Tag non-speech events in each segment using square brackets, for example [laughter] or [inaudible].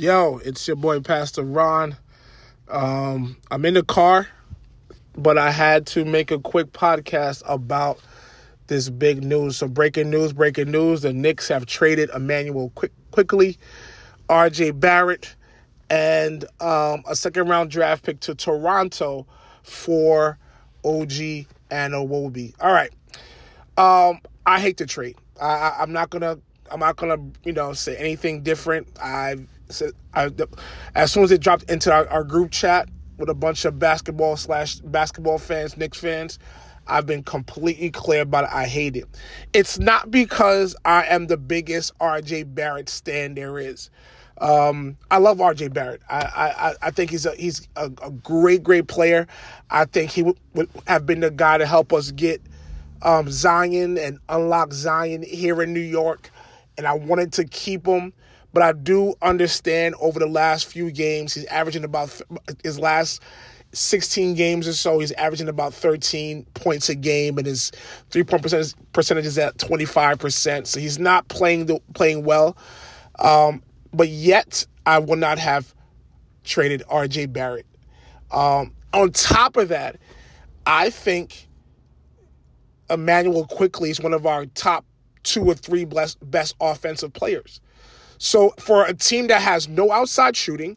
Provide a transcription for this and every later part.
Yo, it's your boy Pastor Ron. Um, I'm in the car, but I had to make a quick podcast about this big news. So breaking news, breaking news. The Knicks have traded Immanuel quick, Quickley, RJ Barrett, and um, a second round draft pick to Toronto for OG Anunoby. All right. Um, I hate the trade. I, I, I'm not gonna. I'm not gonna, you know, say anything different. I said, I, as soon as it dropped into our, our group chat with a bunch of basketball slash basketball fans, Knicks fans, I've been completely clear about it. I hate it. It's not because I am the biggest RJ Barrett stand there is. Um, I love RJ Barrett. I, I, I think he's a he's a, a great great player. I think he would, would have been the guy to help us get um, Zion and unlock Zion here in New York, and I wanted to keep him. But I do understand over the last few games, he's averaging about his last 16 games or so, he's averaging about 13 points a game, and his three point percentage, percentage is at 25%. So he's not playing the, playing well. Um, but yet, I will not have traded RJ Barrett. Um, on top of that, I think Immanuel Quickley is one of our top two or three best, best offensive players. So for a team that has no outside shooting,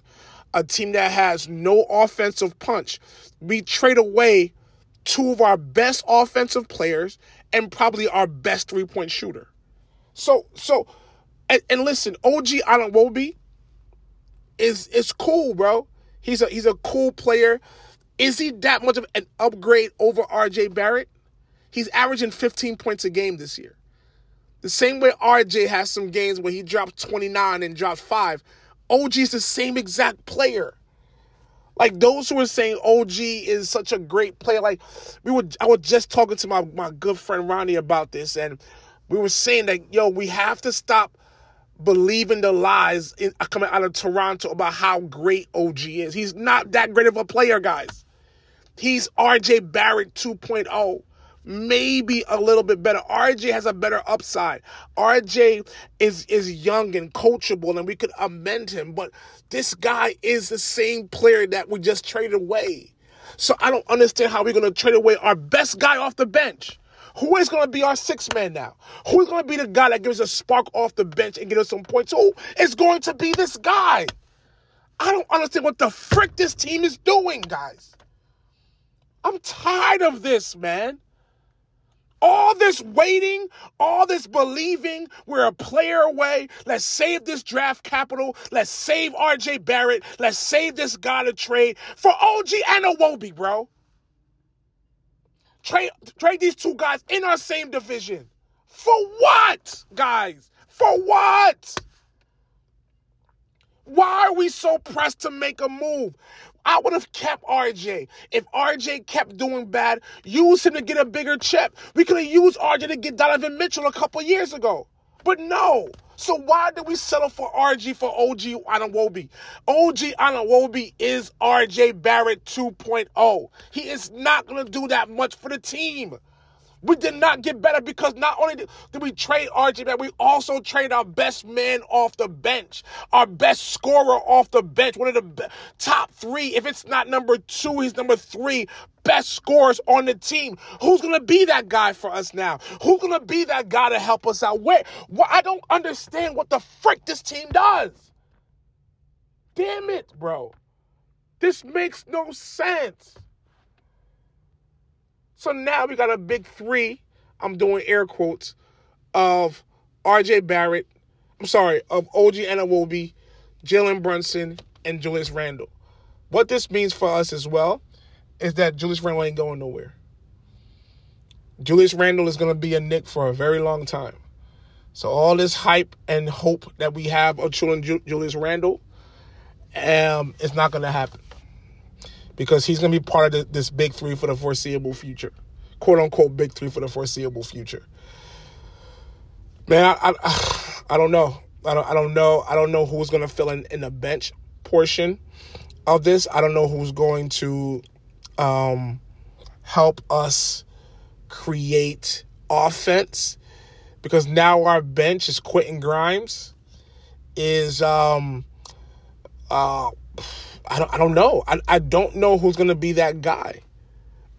a team that has no offensive punch, we trade away two of our best offensive players and probably our best three point shooter. So so and, and listen, OG Anunoby is is cool, bro. He's a he's a cool player. Is he that much of an upgrade over RJ Barrett? He's averaging 15 points a game this year. The same way RJ has some games where he dropped 29 and dropped 5. OG's the same exact player. Like those who are saying OG is such a great player, like we were I was just talking to my, my good friend Ronnie about this, and we were saying that yo, we have to stop believing the lies in, coming out of Toronto about how great OG is. He's not that great of a player, guys. He's RJ Barrett 2.0 maybe a little bit better. RJ has a better upside. RJ is is young and coachable, and we could amend him. But this guy is the same player that we just traded away. So I don't understand how we're going to trade away our best guy off the bench. Who is going to be our sixth man now? Who is going to be the guy that gives us a spark off the bench and get us some points? Who is going to be this guy? I don't understand what the frick this team is doing, guys. I'm tired of this, man. All this waiting, all this believing, we're a player away. Let's save this draft capital. Let's save RJ Barrett. Let's save this guy to trade for OG Anunoby, bro. Trade, trade these two guys in our same division. For what, guys? For what? Why are we so pressed to make a move? I would have kept RJ. If RJ kept doing bad, use him to get a bigger chip. We could have used RJ to get Donovan Mitchell a couple years ago. But no. So why did we settle for RG for OG Anunoby? OG Anunoby is RJ Barrett 2.0. He is not going to do that much for the team. We did not get better because not only did we trade RJ, but we also trade our best man off the bench, our best scorer off the bench, one of the top three. If it's not number two, he's number three best scorers on the team. Who's gonna be that guy for us now? Who's gonna be that guy to help us out? Where? Well, I don't understand what the frick this team does. Damn it, bro. This makes no sense. So now we got a big three, I'm doing air quotes, of RJ Barrett, I'm sorry, of OG Anunoby, Jalen Brunson, and Julius Randle. What this means for us as well is that Julius Randle ain't going nowhere. Julius Randle is going to be a Knick for a very long time. So all this hype and hope that we have of Julius Randle, um, it's not going to happen because he's going to be part of this big three for the foreseeable future, quote unquote big three for the foreseeable future. Man, I I, I don't know. I don't I don't know. I don't know who's going to fill in in the bench portion of this. I don't know who's going to um, help us create offense because now our bench is Quentin Grimes, is um, Uh, I don't. I don't know. I, I don't know who's gonna be that guy.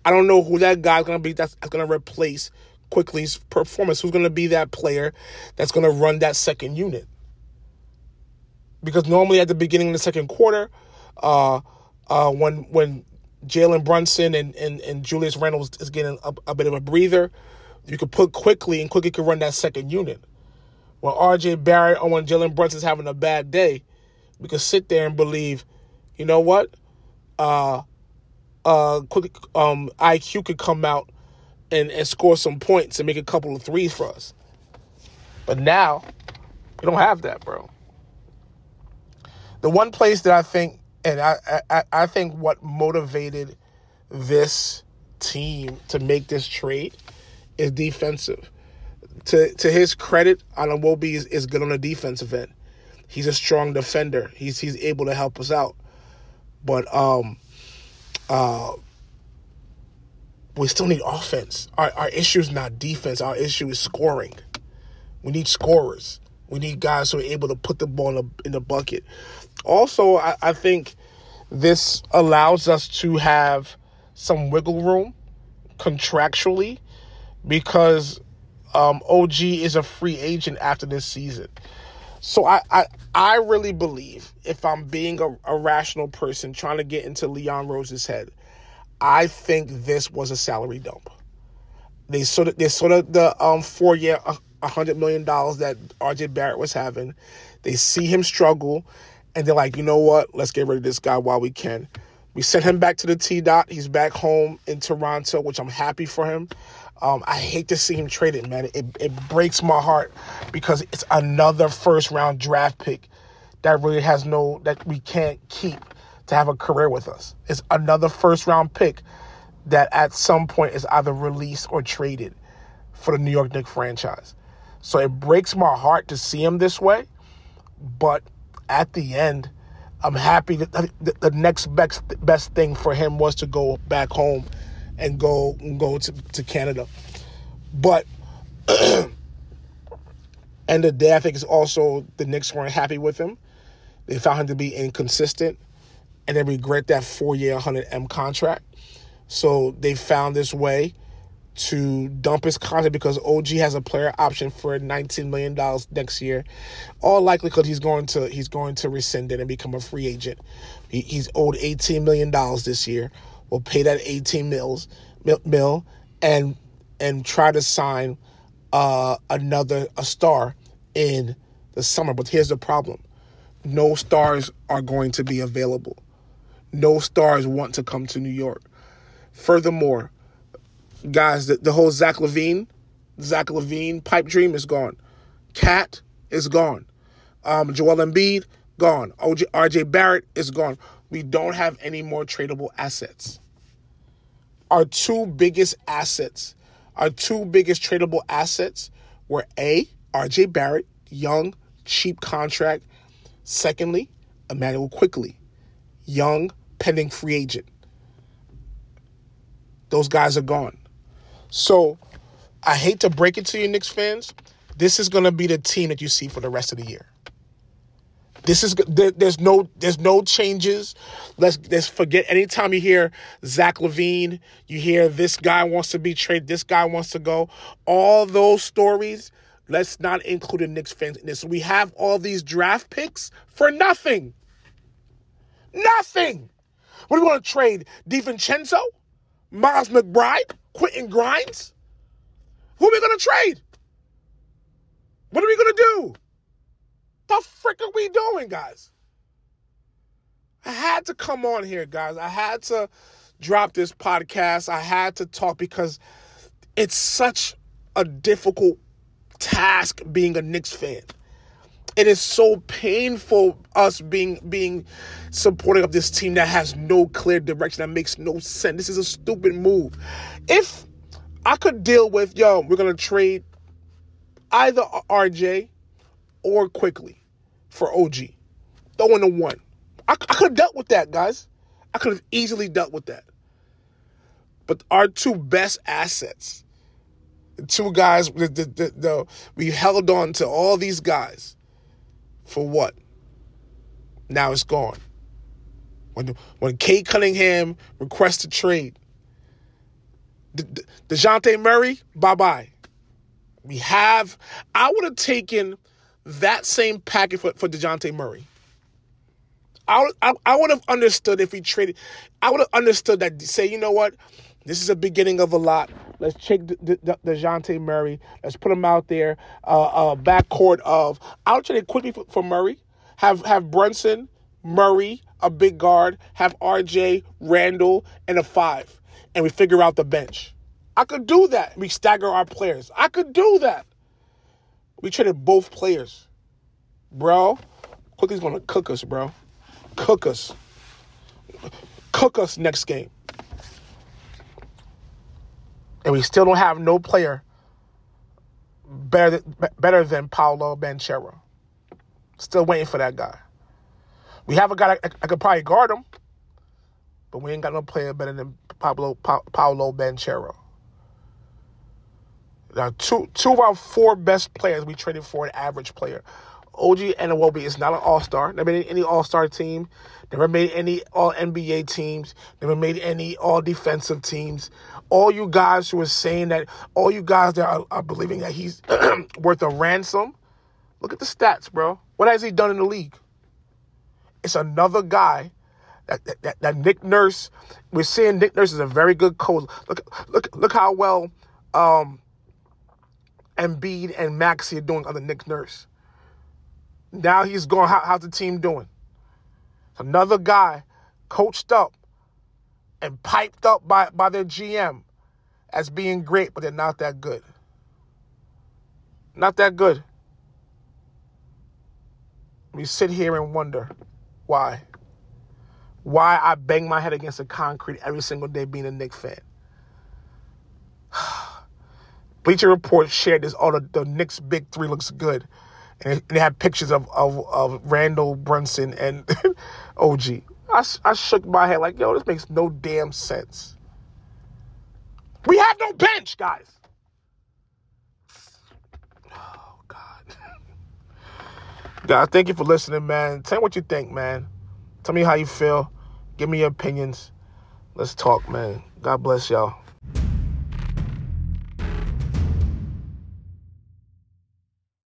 I don't know who that guy's gonna be. That's gonna replace Quickley's performance. Who's gonna be that player that's gonna run that second unit? Because normally at the beginning of the second quarter, uh, uh, when when Jalen Brunson and, and, and Julius Randle is getting a, a bit of a breather, you could put Quickley and Quickly could run that second unit. When RJ Barrett or when Jalen Brunson's having a bad day, we could sit there and believe, you know what? Uh uh quick um IQ could come out and, and score some points and make a couple of threes for us. But now, we don't have that, bro. The one place that I think and I, I, I think what motivated this team to make this trade is defensive. To to his credit, Anunoby is, is good on the defensive end. He's a strong defender. He's he's able to help us out. But um uh we still need offense. Our our issue is not defense. Our issue is scoring. We need scorers. We need guys who are able to put the ball in the, in the bucket. Also, I, I think this allows us to have some wiggle room contractually because um, OG is a free agent after this season. So I, I, I really believe if I'm being a, a rational person trying to get into Leon Rose's head, I think this was a salary dump. They sort of they sort of the um four year a hundred million dollars that RJ Barrett was having. They see him struggle, and they're like, you know what? Let's get rid of this guy while we can. We sent him back to the T dot. He's back home in Toronto, which I'm happy for him. Um, I hate to see him traded, man. It, it breaks my heart because it's another first round draft pick that really has no that we can't keep to have a career with us. It's another first round pick that at some point is either released or traded for the New York Knicks franchise. So it breaks my heart to see him this way, but at the end, I'm happy that the, next best best thing for him was to go back home and go and go to, to Canada. But [clears throat] of the day, I think also the Knicks weren't happy with him. They found him to be inconsistent and they regret that four year 100 M contract. So they found this way to dump his contract because OG has a player option for $19 million next year. All likely because he's going to he's going to rescind it and become a free agent. He, he's owed $18 million this year. We'll pay that 18 mils mil, and and try to sign uh, another a star in the summer. But here's the problem: no stars are going to be available. No stars want to come to New York. Furthermore, guys, the, the whole Zach LaVine, Zach LaVine pipe dream is gone. KAT is gone. Um, Joel Embiid gone. OJ, RJ Barrett is gone. We don't have any more tradable assets. Our two biggest assets, our two biggest tradable assets were A, RJ Barrett, young, cheap contract. Secondly, Immanuel Quickley, young, pending free agent. Those guys are gone. So I hate to break it to you, Knicks fans. This is going to be the team that you see for the rest of the year. This is there's no there's no changes. Let's let's forget. Anytime you hear Zach LaVine, you hear this guy wants to be traded, this guy wants to go. All those stories. Let's not include the Knicks fans in this. We have all these draft picks for nothing. Nothing. What do we want to trade? DiVincenzo? Miles McBride? Quentin Grimes? Who are we going to trade? What are we going to do? The frick are we doing, guys? I had to come on here, guys. I had to drop this podcast. I had to talk because it's such a difficult task being a Knicks fan. It is so painful us being being supporting of this team that has no clear direction that makes no sense. This is a stupid move. If I could deal with, yo, we're gonna trade either RJ or Quickley for OG. Throwing a one. I, I could have dealt with that, guys. I could have easily dealt with that. But our two best assets, two guys, the, the, the, the, we held on to all these guys for what? Now it's gone. When when Cade Cunningham requests a trade, De- Dejounte Murray, bye bye. We have. I would have taken that same package for, for Dejounte Murray. I, I, I would have understood if he traded. I would have understood that. Say, you know what? This is a beginning of a lot. Let's check Dejounte Murray. Let's put him out there. Uh, uh, backcourt of. I'll trade Quickley for, for Murray. Have have Brunson, Murray, a big guard. Have RJ, Randle, and a five, and we figure out the bench. I could do that. We stagger our players. I could do that. We traded both players, bro. Quickley's gonna cook us, bro. Cook us. Cook us next game. And we still don't have no player better than, better than Paolo Banchero. Still waiting for that guy. We have a guy that I could probably guard him, but we ain't got no player better than Pablo pa- Paolo Banchero. Now, two two of our four best players we traded for an average player. OG Anunoby is not an All Star. Never made any All Star team. Never made any All NBA teams. Never made any All Defensive teams. All you guys who are saying that, all you guys that are, are believing that he's [clears throat] worth a ransom, look at the stats, bro. What has he done in the league? It's another guy that, that, that Nick Nurse. We're seeing Nick Nurse is a very good coach. Look, look, look how well um, Embiid and Maxey are doing under Nick Nurse. Now he's going, how, how's the team doing? Another guy coached up and piped up by, by their GM as being great, but they're not that good. Not that good. We sit here and wonder why. Why I bang my head against the concrete every single day being a Knick fan. Bleacher Report shared this. Oh, the, the Knicks' big three looks good and they had pictures of, of, of Randle Brunson and [laughs] OG. I, I shook my head like, yo, this makes no damn sense. We have no bench, guys. Oh, God. [laughs] Guys, thank you for listening, man. Tell me what you think, man. Tell me how you feel. Give me your opinions. Let's talk, man. God bless y'all.